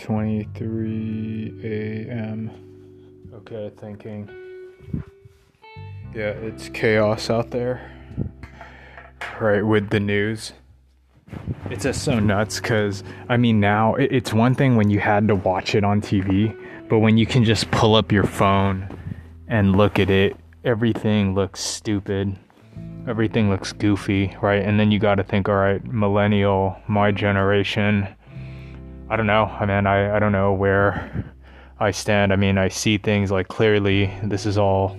11:23 a.m. Okay, thinking. Yeah, it's chaos out there. Right with the news. It's just so nuts cuz I mean now it's one thing when you had to watch it on TV, but when you can just pull up your phone and look at it, everything looks stupid. Everything looks goofy, right? And then you got to think, all right, millennial, my generation, I don't know. I mean, I, I don't know where I stand. I mean, I see things like clearly this is all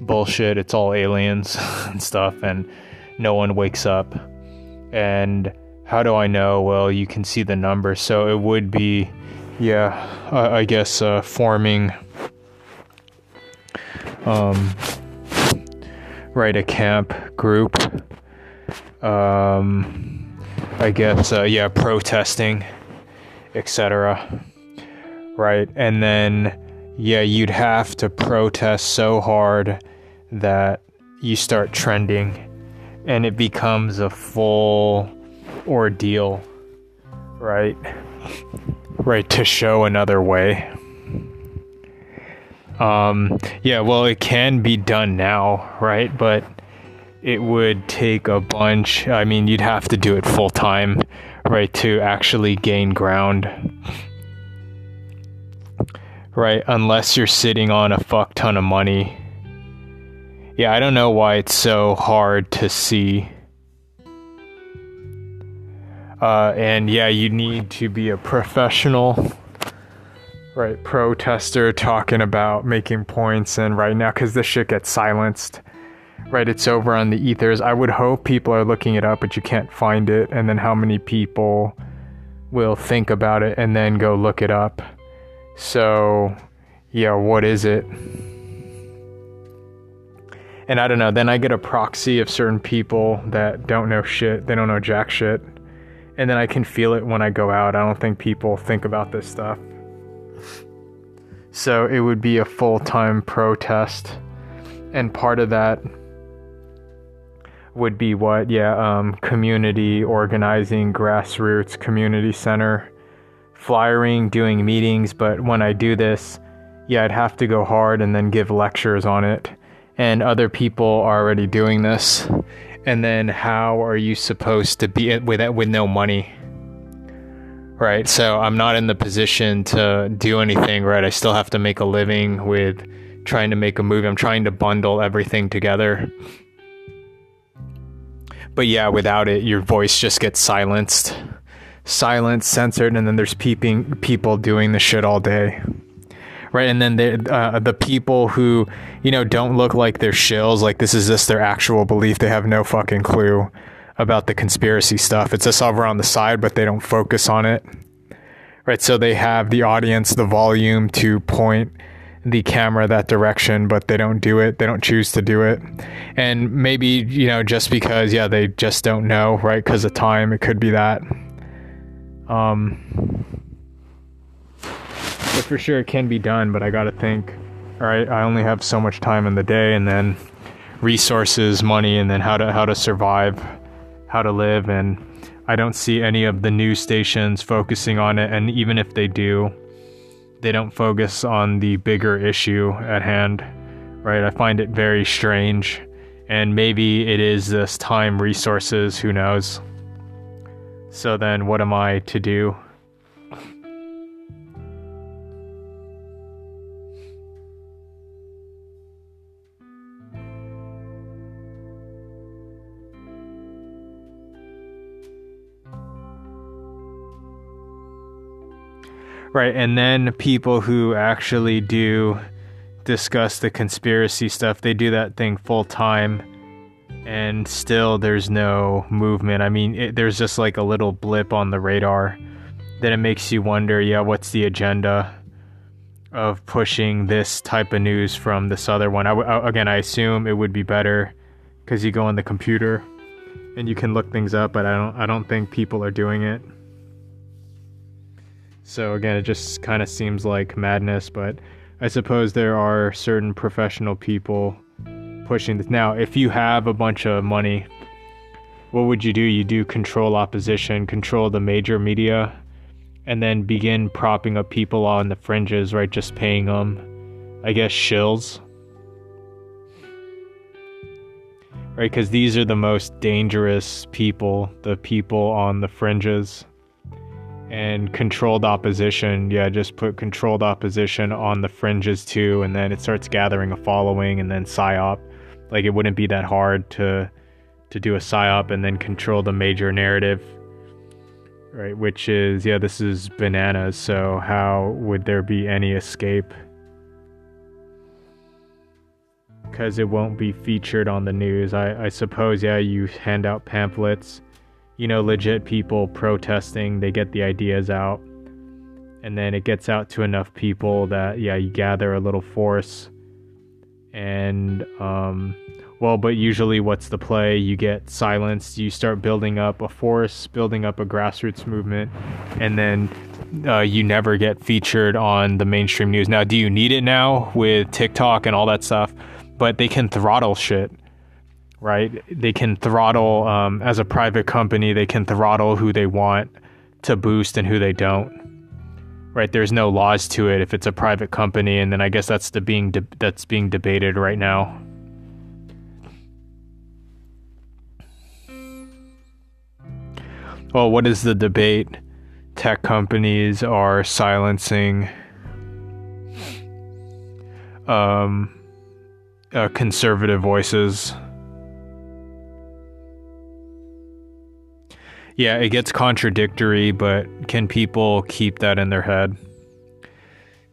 bullshit. It's all aliens and stuff, and no one wakes up. And how do I know? Well, you can see the numbers. So it would be, yeah, I guess uh, forming, um, right, a camp group. Um, I guess, uh, yeah, protesting etc. Right? And then, yeah, you'd have to protest so hard that you start trending and it becomes a full ordeal, right? Right, to show another way. Um, yeah, well, it can be done now, right? But it would take a bunch. I mean, you'd have to do it full time right to actually gain ground. Right unless you're sitting on a fuck ton of money. Yeah i don't know why it's so hard to see. Uh, and yeah you need to be a professional right protester talking about making points and right now because this shit gets silenced right it's over on the ethers. I would hope people are looking it up but you can't find it. And then how many people will think about it and then go look it up? So yeah what is it? And i don't know. Then i get a proxy of certain people that don't know shit. They don't know jack shit. And then i can feel it when i go out. I don't think people think about this stuff. So it would be a full-time protest. And part of that would be what? Yeah, um, community organizing, grassroots, community center, flyering, doing meetings. But when I do this, yeah, I'd have to go hard and then give lectures on it. And other people are already doing this. And then how are you supposed to be with with no money? Right. So I'm not in the position to do anything. Right. I still have to make a living with trying to make a movie. I'm trying to bundle everything together but yeah, without it, your voice just gets silenced, silenced, censored, and then there's peeping people doing the shit all day, right? And then the uh, the people who you know don't look like they're shills, like this is just their actual belief. They have no fucking clue about the conspiracy stuff. It's just over on the side, but they don't focus on it, right? So they have the audience, the volume to point the camera that direction, but they don't do it. They don't choose to do it. And maybe, you know, just because, yeah, they just don't know, right? Because of time, it could be that. Um, but for sure, it can be done, but I got to think, all right, I only have so much time in the day, and then resources, money, and then how to how to survive, how to live, and I don't see any of the news stations focusing on it. And even if they do, they don't focus on the bigger issue at hand, right? I find it very strange. And maybe it is this time, resources, who knows? So then, what am I to do? Right. And then people who actually do discuss the conspiracy stuff, they do that thing full time and still there's no movement. I mean, it, there's just like a little blip on the radar. Then it makes you wonder, yeah, what's the agenda of pushing this type of news from this other one? Again, I assume it would be better because you go on the computer and you can look things up, but I don't I don't think people are doing it. So again, it just kind of seems like madness, but I suppose there are certain professional people pushing this. Now, if you have a bunch of money, what would you do? You do control opposition, control the major media, and then begin propping up people on the fringes, right? Just paying them, I guess, shills. Right? Because these are the most dangerous people, the people on the fringes. And controlled opposition, yeah, just put controlled opposition on the fringes too, and then it starts gathering a following, and then psyop. Like it wouldn't be that hard to to do a psyop and then control the major narrative right? Which is, yeah, this is bananas. So, how would there be any escape? Because it won't be featured on the news. I, I suppose, yeah, you hand out pamphlets, you know, legit people protesting, they get the ideas out. And then it gets out to enough people that, yeah, you gather a little force. And, um, well, but usually what's the play? You get silenced, you start building up a force, building up a grassroots movement, and then uh, you never get featured on the mainstream news. Now, do you need it now with TikTok and all that stuff? But they can throttle shit, right? They can throttle, um, as a private company, they can throttle who they want to boost and who they don't right there's no laws to it if it's a private company and then i guess that's the being de- that's being debated right now well, what is the debate? Tech companies are silencing um, uh, conservative voices. Yeah, it gets contradictory, but can people keep that in their head?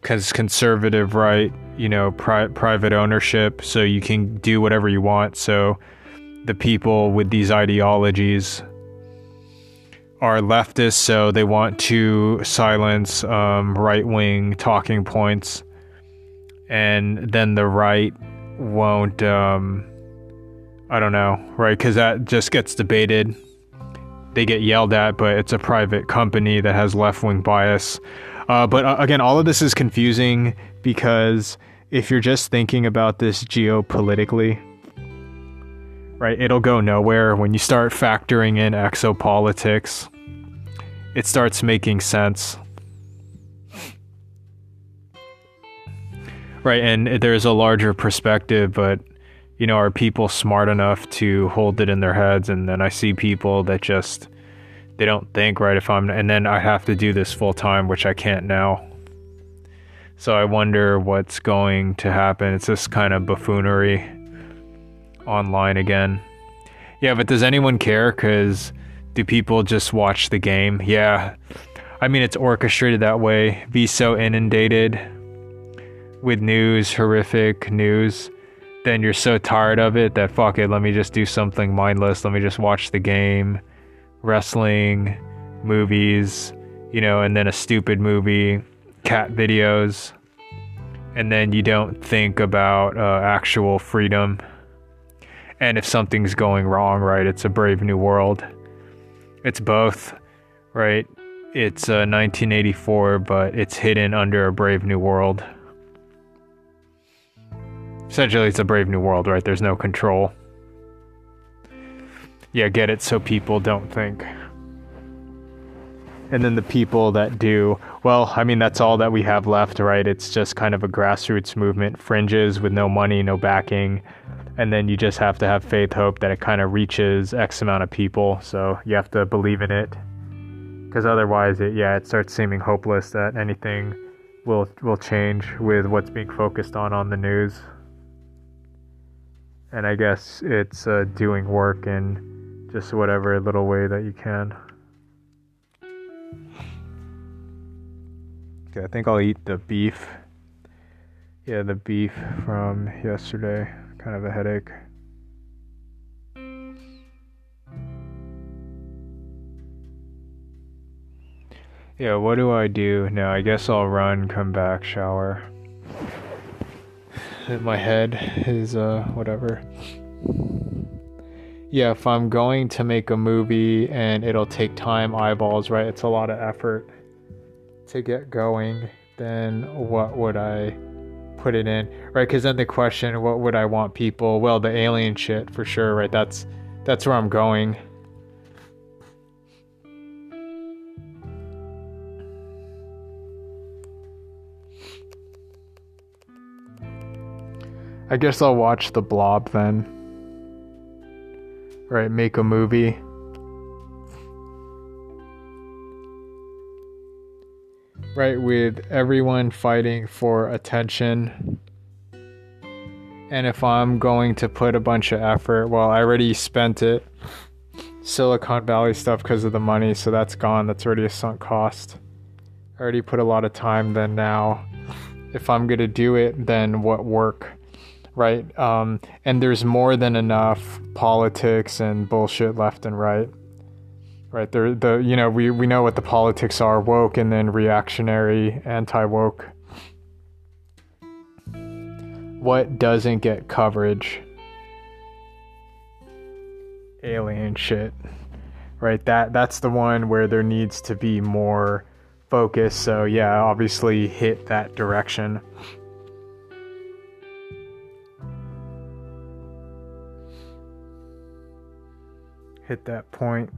Because conservative right, you know, pri- private ownership, so you can do whatever you want. So the people with these ideologies are leftists, so they want to silence um, right wing talking points, and then the right won't. Um, I don't know, right? Because that just gets debated. They get yelled at, but it's a private company that has left wing bias. Uh, but uh, again, all of this is confusing because if you're just thinking about this geopolitically, right? It'll go nowhere when you start factoring in exopolitics. It starts making sense. Right, and there's a larger perspective, but you know, are people smart enough to hold it in their heads? And then I see people that just they don't think right if I'm and then I have to do this full time, which I can't now. So I wonder what's going to happen. It's this kind of buffoonery online again. Yeah, but does anyone care? Because do people just watch the game? Yeah. I mean, it's orchestrated that way. Be so inundated with news, horrific news, then you're so tired of it that fuck it, let me just do something mindless. Let me just watch the game, wrestling, movies, you know, and then a stupid movie, cat videos. And then you don't think about uh, actual freedom and if something's going wrong, right, it's a brave new world. It's both, right? It's uh, 1984, but it's hidden under a brave new world. Essentially, it's a brave new world, right? There's no control. Yeah, get it so people don't think. And then the people that do, well, I mean, that's all that we have left, right? It's just kind of a grassroots movement, fringes with no money, no backing, and then you just have to have faith hope that it kind of reaches x amount of people so you have to believe in it because otherwise it yeah it starts seeming hopeless that anything will will change with what's being focused on on the news and i guess it's uh, doing work in just whatever little way that you can okay i think i'll eat the beef yeah the beef from yesterday kind of a headache. Yeah, what do I do? now? I guess I'll run, come back, shower. My head is, uh, whatever. Yeah, if I'm going to make a movie and it'll take time, eyeballs, right? It's a lot of effort to get going, then what would I put it in, right? Because then the question, what would I want people? Well, the alien shit for sure, right? That's that's where I'm going. I guess I'll watch The Blob then. Right, make a movie. Right, with everyone fighting for attention. And if I'm going to put a bunch of effort, well, I already spent it. Silicon Valley stuff because of the money, so that's gone. That's already a sunk cost. I already put a lot of time, then now, if I'm going to do it, then what work? Right? Um, and there's more than enough politics and bullshit left and right. Right? There, the you know we we know what the politics are: woke and then reactionary, anti-woke. What doesn't get coverage? Alien shit. Right? That that's the one where there needs to be more focus. So yeah, obviously hit that direction. Hit that point.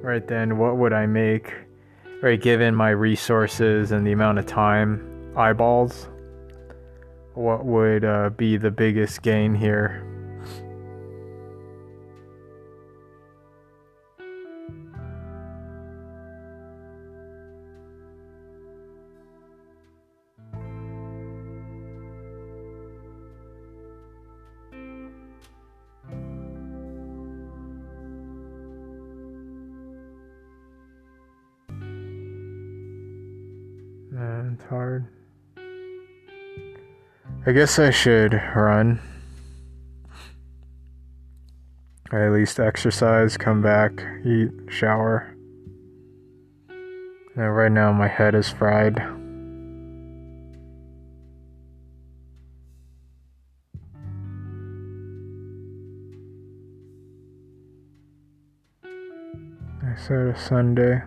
Right then, what would I make? Right, given my resources and the amount of time, eyeballs, what would uh, be the biggest gain here? I guess I should run. Or at least exercise, come back, eat, shower. Now, right now, my head is fried. I said a Sunday.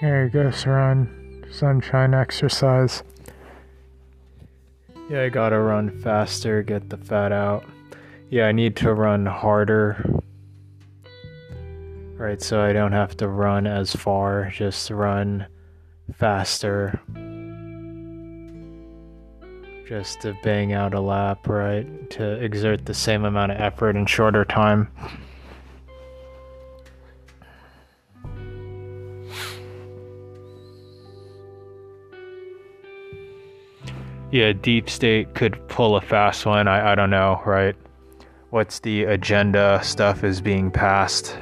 Here you go, run. Sunshine exercise. Yeah, I gotta run faster, get the fat out. Yeah, I need to run harder. Right, so I don't have to run as far, just run faster. Just to bang out a lap, right? To exert the same amount of effort in shorter time. Yeah, deep state could pull a fast one. I, I don't know, right? What's the agenda stuff is being passed?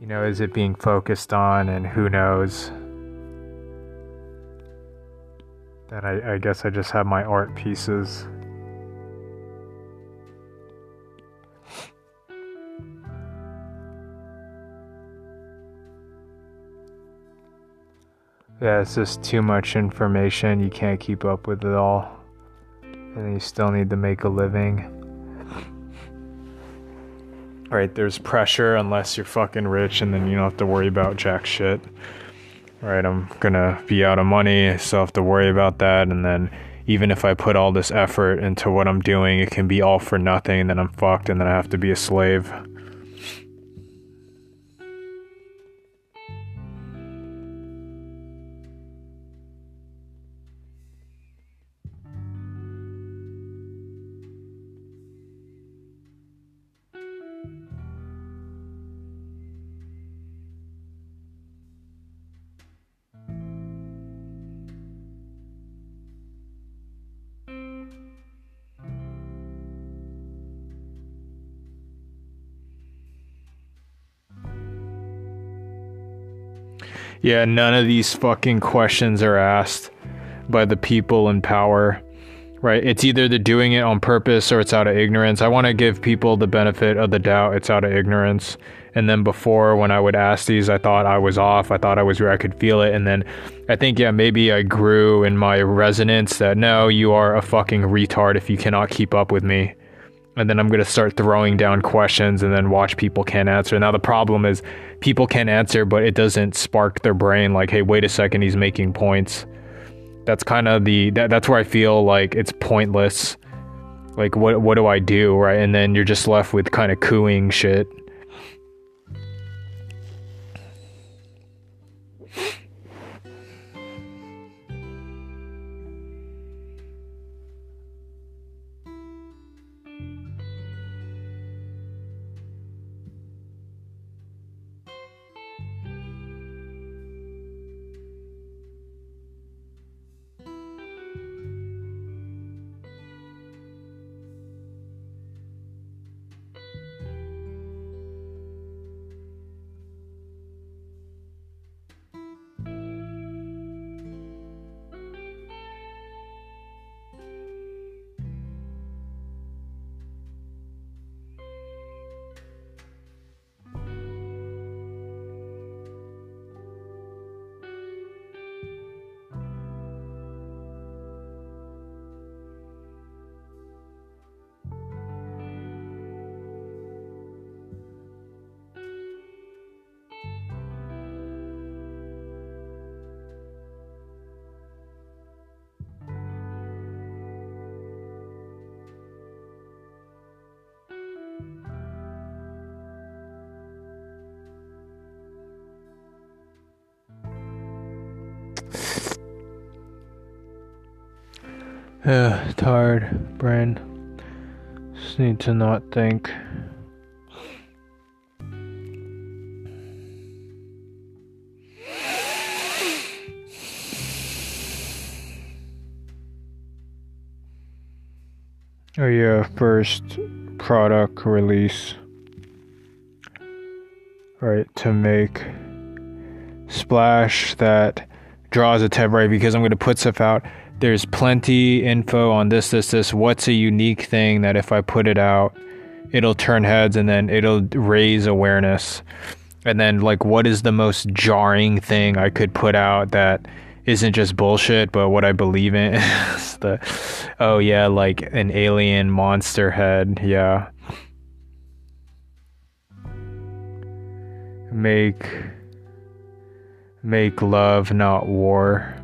You know, is it being focused on, and who knows? Then I, I guess I just have my art pieces. Yeah, it's just too much information. You can't keep up with it all. And you still need to make a living. Right, there's pressure unless you're fucking rich and then you don't have to worry about jack shit. Right, I'm gonna be out of money, so I have to worry about that. And then even if I put all this effort into what I'm doing, it can be all for nothing. And then I'm fucked and then I have to be a slave. Yeah, none of these fucking questions are asked by the people in power. Right? It's either they're doing it on purpose or it's out of ignorance. I want to give people the benefit of the doubt. It's out of ignorance. And then before, when I would ask these, I thought I was off. I thought I was where I could feel it. And then I think, yeah, maybe I grew in my resonance that no, you are a fucking retard if you cannot keep up with me. And then I'm going to start throwing down questions and then watch people can't answer. Now, the problem is people can't answer, but it doesn't spark their brain like, hey, wait a second, he's making points. That's kind of the, that, that's where I feel like it's pointless. Like, what, what do I do? Right. And then you're just left with kind of cooing shit. Uh, tired brain. Just need to not think. Oh yeah, first product release. Right, to make splash that draws attention, right? Because I'm going to put stuff out there's plenty info on this, this, this. What's a unique thing that if I put it out, it'll turn heads and then it'll raise awareness. And then, like, what is the most jarring thing I could put out that isn't just bullshit, but what I believe in? is the, oh, yeah, like an alien monster head. Yeah. Make make love not war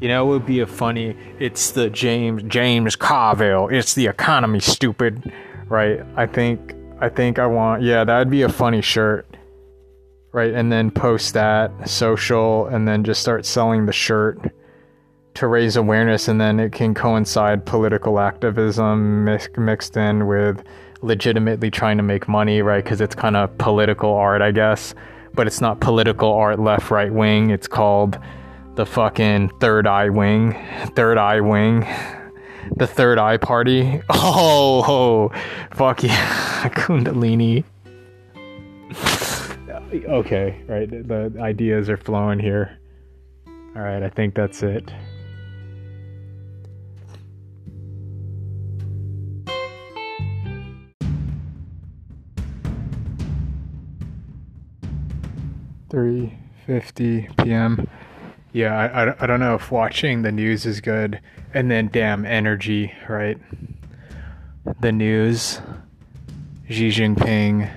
You know, it would be a funny. It's the James James Carville. It's the economy, stupid. Right? I think. I think I want. Yeah, that'd be a funny shirt. Right, and then post that social, and then just start selling the shirt to raise awareness, and then it can coincide political activism mixed in with legitimately trying to make money, right? Because it's kind of political art, I guess, but it's not political art left, right, wing. It's called the fucking third eye wing, third eye wing, the third eye party. Oh, oh fuck yeah, Kundalini. okay, right. The ideas are flowing here. All right, I think that's it. Three fifty p.m yeah, I, I, I don't know if watching the news is good. And then, damn, energy, right? The news, Xi Jinping,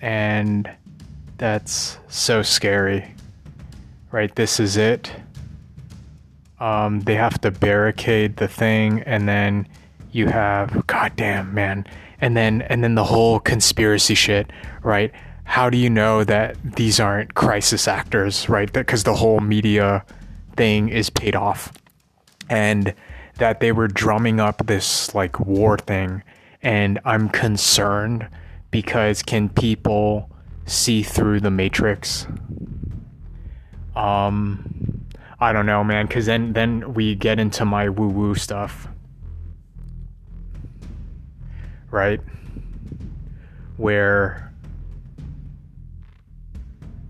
and that's so scary, right? This is it. Um, they have to barricade the thing, and then you have, goddamn, man, and then and then the whole conspiracy shit, right? How do you know that these aren't crisis actors, right? Because the whole media thing is paid off. And that they were drumming up this like war thing. And I'm concerned because can people see through the matrix? Um, I don't know, man. Because then then we get into my woo woo stuff, right? where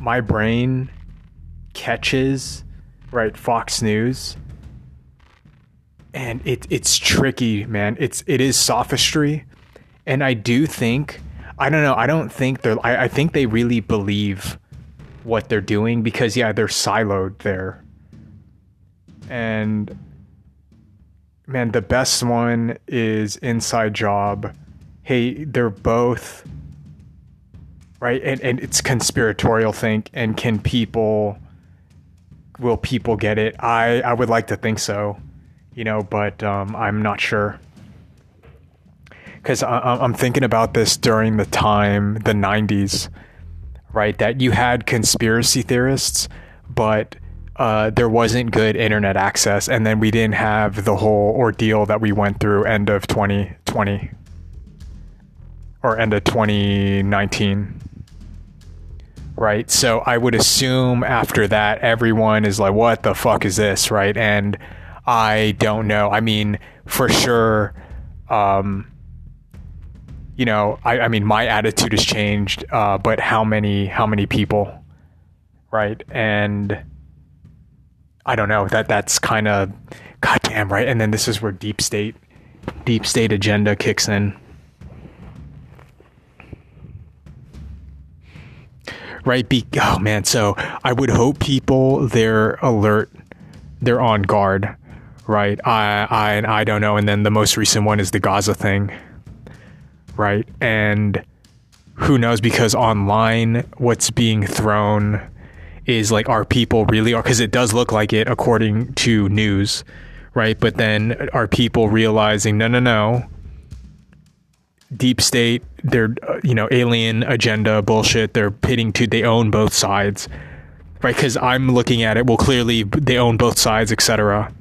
my brain catches right Fox News and it it's tricky, man. It's it is sophistry, and I do think I don't know. I don't think they're. I, I think they really believe what they're doing because yeah, they're siloed there, and man, the best one is Inside Job. Hey, they're both right, and and it's conspiratorial think, and can people will people get it? I I would like to think so you know, but um, I'm not sure. Because I'm thinking about this during the time, the 90s, right? That you had conspiracy theorists, but uh, there wasn't good internet access. And then we didn't have the whole ordeal that we went through end of 2020 or end of 2019 right? So I would assume after that, everyone is like, what the fuck is this, right? And I don't know. I mean, for sure, um, you know, I, I mean, my attitude has changed, uh, but how many, how many people, right? And I don't know. That that's kind of, goddamn, right? And then this is where deep state, deep state agenda kicks in. Right? Be oh man. So I would hope people they're alert, they're on guard right? I I I don't know. And then the most recent one is the Gaza thing, right? And who knows? Because online, what's being thrown is like, are people really? Because it does look like it according to news, right? But then are people realizing no, no, no? Deep state, they're uh, you know alien agenda bullshit. They're pitting to. They own both sides, right? Because I'm looking at it. Well, clearly they own both sides, etc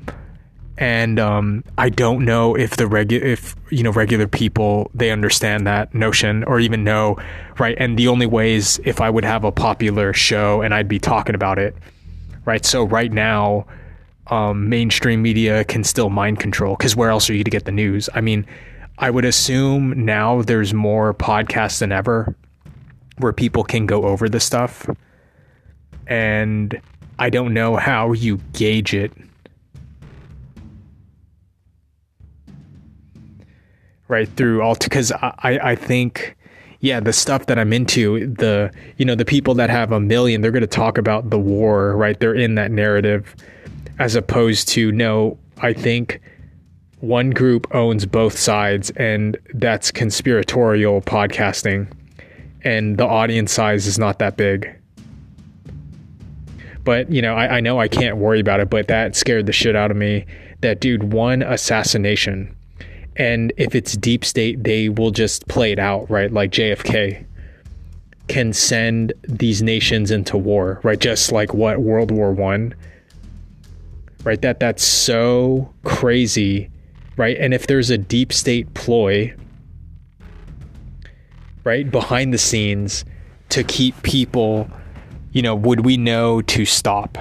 and um, I don't know if the regular if you know regular people they understand that notion or even know right and the only way is if I would have a popular show and I'd be talking about it right so right now um, mainstream media can still mind control because where else are you to get the news I mean I would assume now there's more podcasts than ever where people can go over the stuff. And I don't know how you gauge it. Right through all because I, I think yeah the stuff that i'm into the you know the people that have a million they're going to talk about the war right? They're in that narrative. As opposed to no i think one group owns both sides and that's conspiratorial podcasting and the audience size is not that big but you know I, I know i can't worry about it but that scared the shit out of me that dude one assassination and if it's deep state, they will just play it out, right? Like JFK can send these nations into war, right? Just like what World War One, right? That that's so crazy, right? And if there's a deep state ploy, right, behind the scenes to keep people, you know, would we know to stop?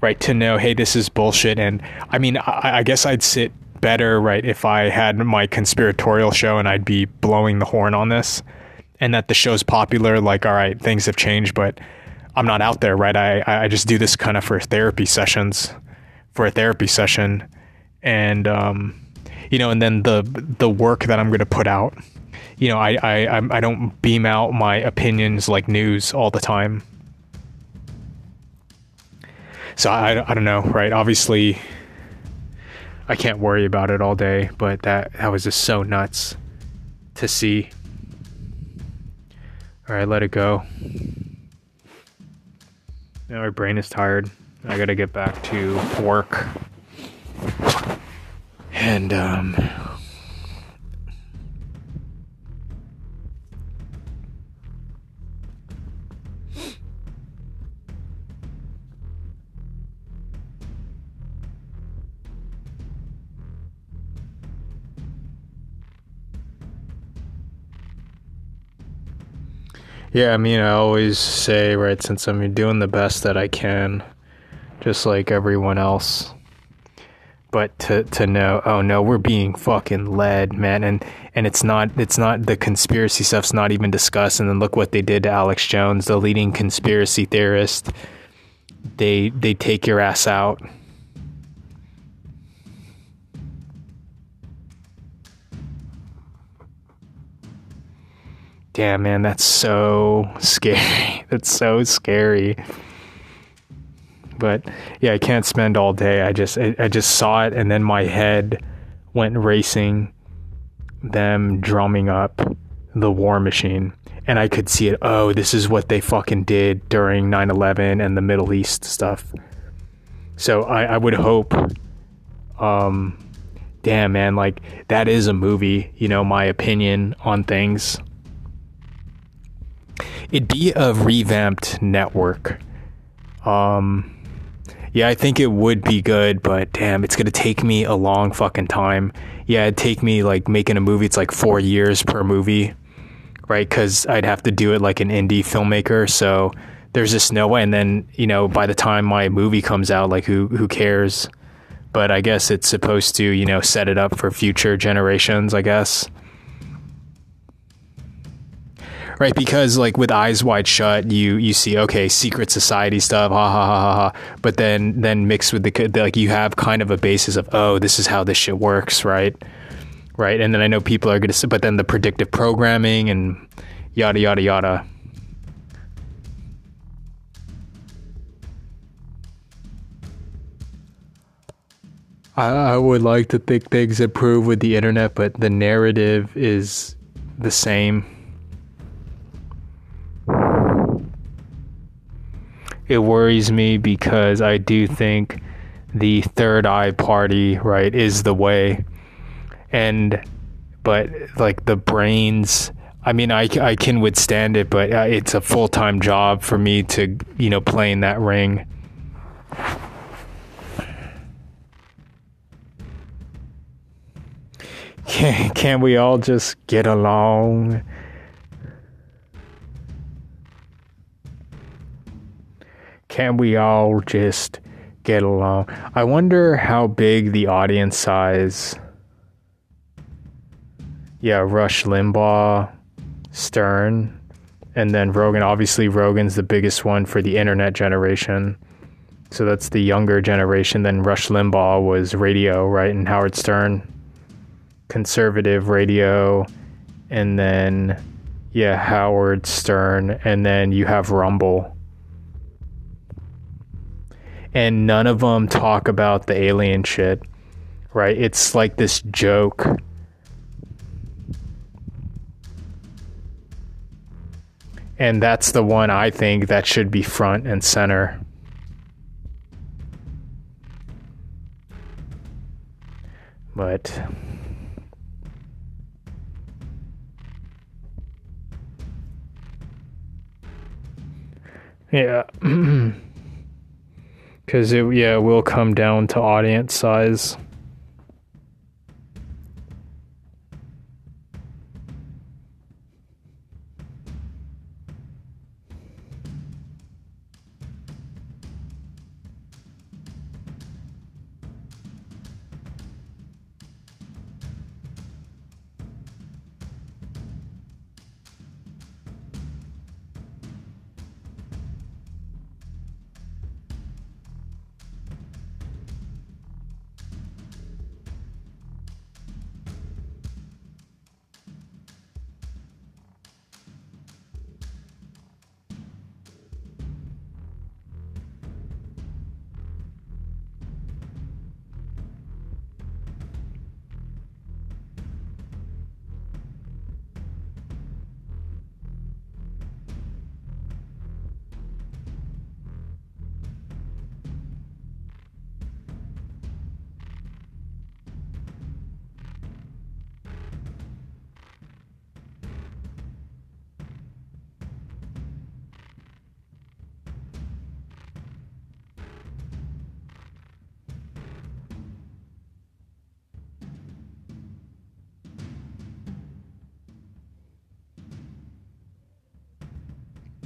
Right, to know, hey, this is bullshit. And I mean, I, I guess I'd sit better, right, if I had my conspiratorial show and I'd be blowing the horn on this and that the show's popular, like, all right, things have changed, but I'm not out there, right? I, I just do this kind of for therapy sessions, for a therapy session. And, um, you know, and then the, the work that I'm going to put out, you know, I, I, I don't beam out my opinions like news all the time. So I, I don't know, right? Obviously, I can't worry about it all day, but that that was just so nuts to see. All right, let it go. Now my brain is tired. I got to get back to work. And um Yeah, I mean, I always say, right, since I'm doing the best that I can, just like everyone else. But to to know oh no we're being fucking led man. And and it's not it's not the conspiracy stuff's not even discussed. And then look what they did to Alex Jones the leading conspiracy theorist. They they take your ass out. Damn man that's so scary. That's so scary but yeah, I can't spend all day. I just I, I just saw it, and then my head went racing. Them drumming up the war machine, and I could see it. Oh, this is what they fucking did during 9/11 and the Middle East stuff. So I, I would hope. Um, damn man, like that is a movie. You know my opinion on things. It'd be a revamped network. Um, yeah, I think it would be good, but damn, it's gonna take me a long fucking time. Yeah, it'd take me like making a movie. It's like four years per movie, right? Because I'd have to do it like an indie filmmaker. So there's just no way. And then you know, by the time my movie comes out, like who who cares? But I guess it's supposed to you know set it up for future generations. I guess. Right? Because like with Eyes Wide Shut, you you see okay, secret society stuff, ha ha ha ha ha. But then then mixed with the like you have kind of a basis of oh, this is how this shit works, right? Right, and then I know people are gonna, but then the predictive programming and yada yada yada. I, I would like to think things improve with the internet, but the narrative is the same it worries me because I do think the third eye party, right, is the way. And, but like the brains, I mean, I, I can withstand it, but uh, it's a full time job for me to, you know, play in that ring. Can, can we all just get along? Can we all just get along? I wonder how big the audience size. Yeah, Rush Limbaugh, Stern, and then Rogan. Obviously, Rogan's the biggest one for the internet generation. So that's the younger generation. Then Rush Limbaugh was radio, right? And Howard Stern, conservative radio. And then, yeah, Howard Stern. And then you have Rumble and none of them talk about the alien shit, right? It's like this joke. And that's the one I think that should be front and center. But yeah. because it yeah will come down to audience size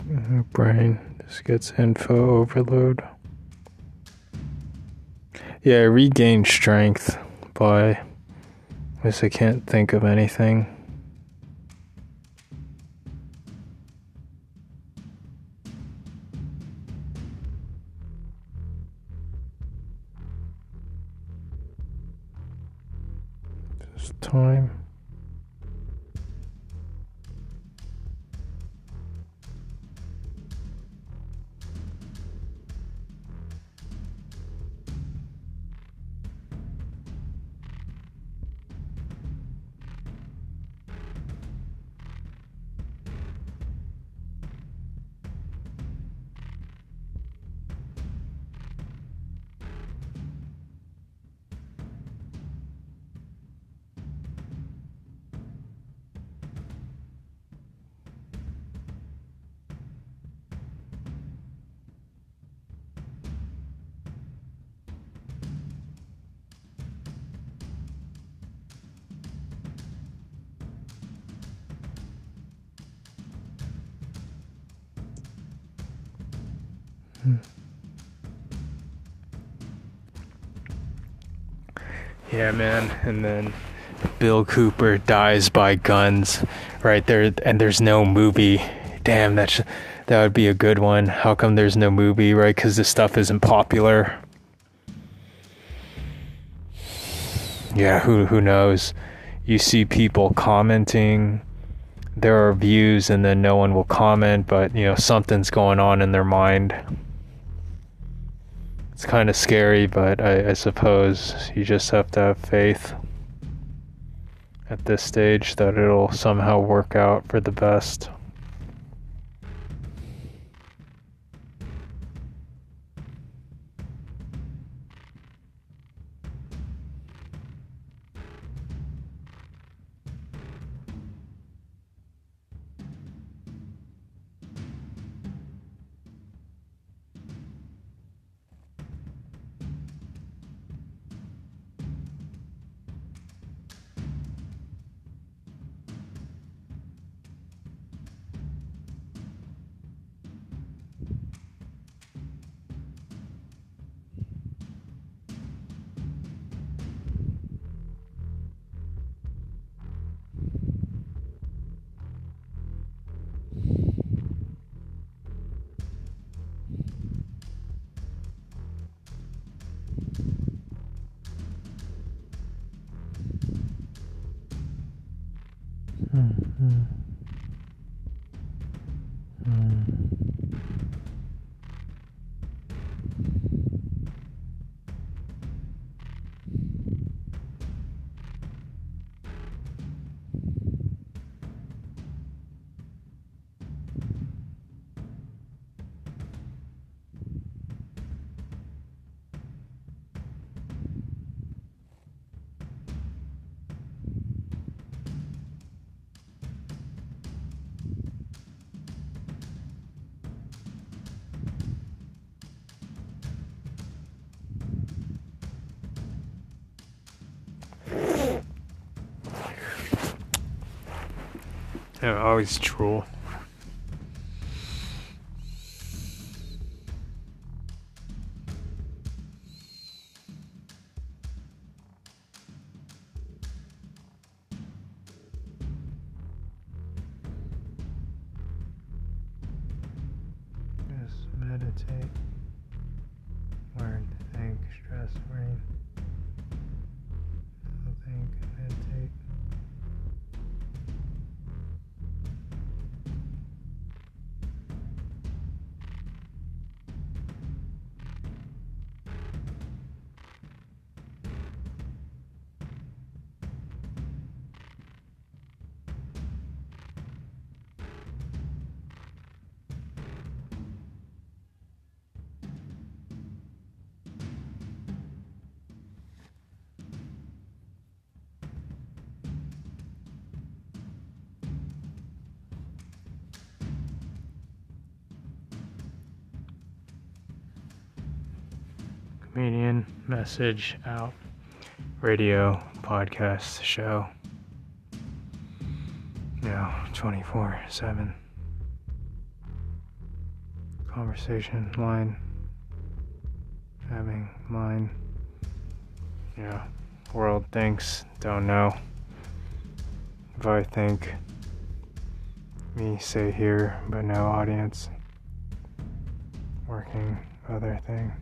Uh, brain just gets info overload. Yeah, I regained strength by. I guess I can't think of anything. Hmm. Yeah, man. And then Bill Cooper dies by guns right there, and there's no movie. Damn, that sh- that would be a good one. How come there's no movie, right? Because this stuff isn't popular. Yeah, who who knows? You see people commenting there are views, and then no one will comment, but you know something's going on in their mind it's kind of scary, but I, I, suppose you just have to have faith at this stage that it'll somehow work out for the best. Mm-hmm. Yeah, always troll. Comedian message out radio podcast show now 24 7 conversation line having mine Yeah. World thinks, don't know. If I think, me say here, but no audience. Working other thing.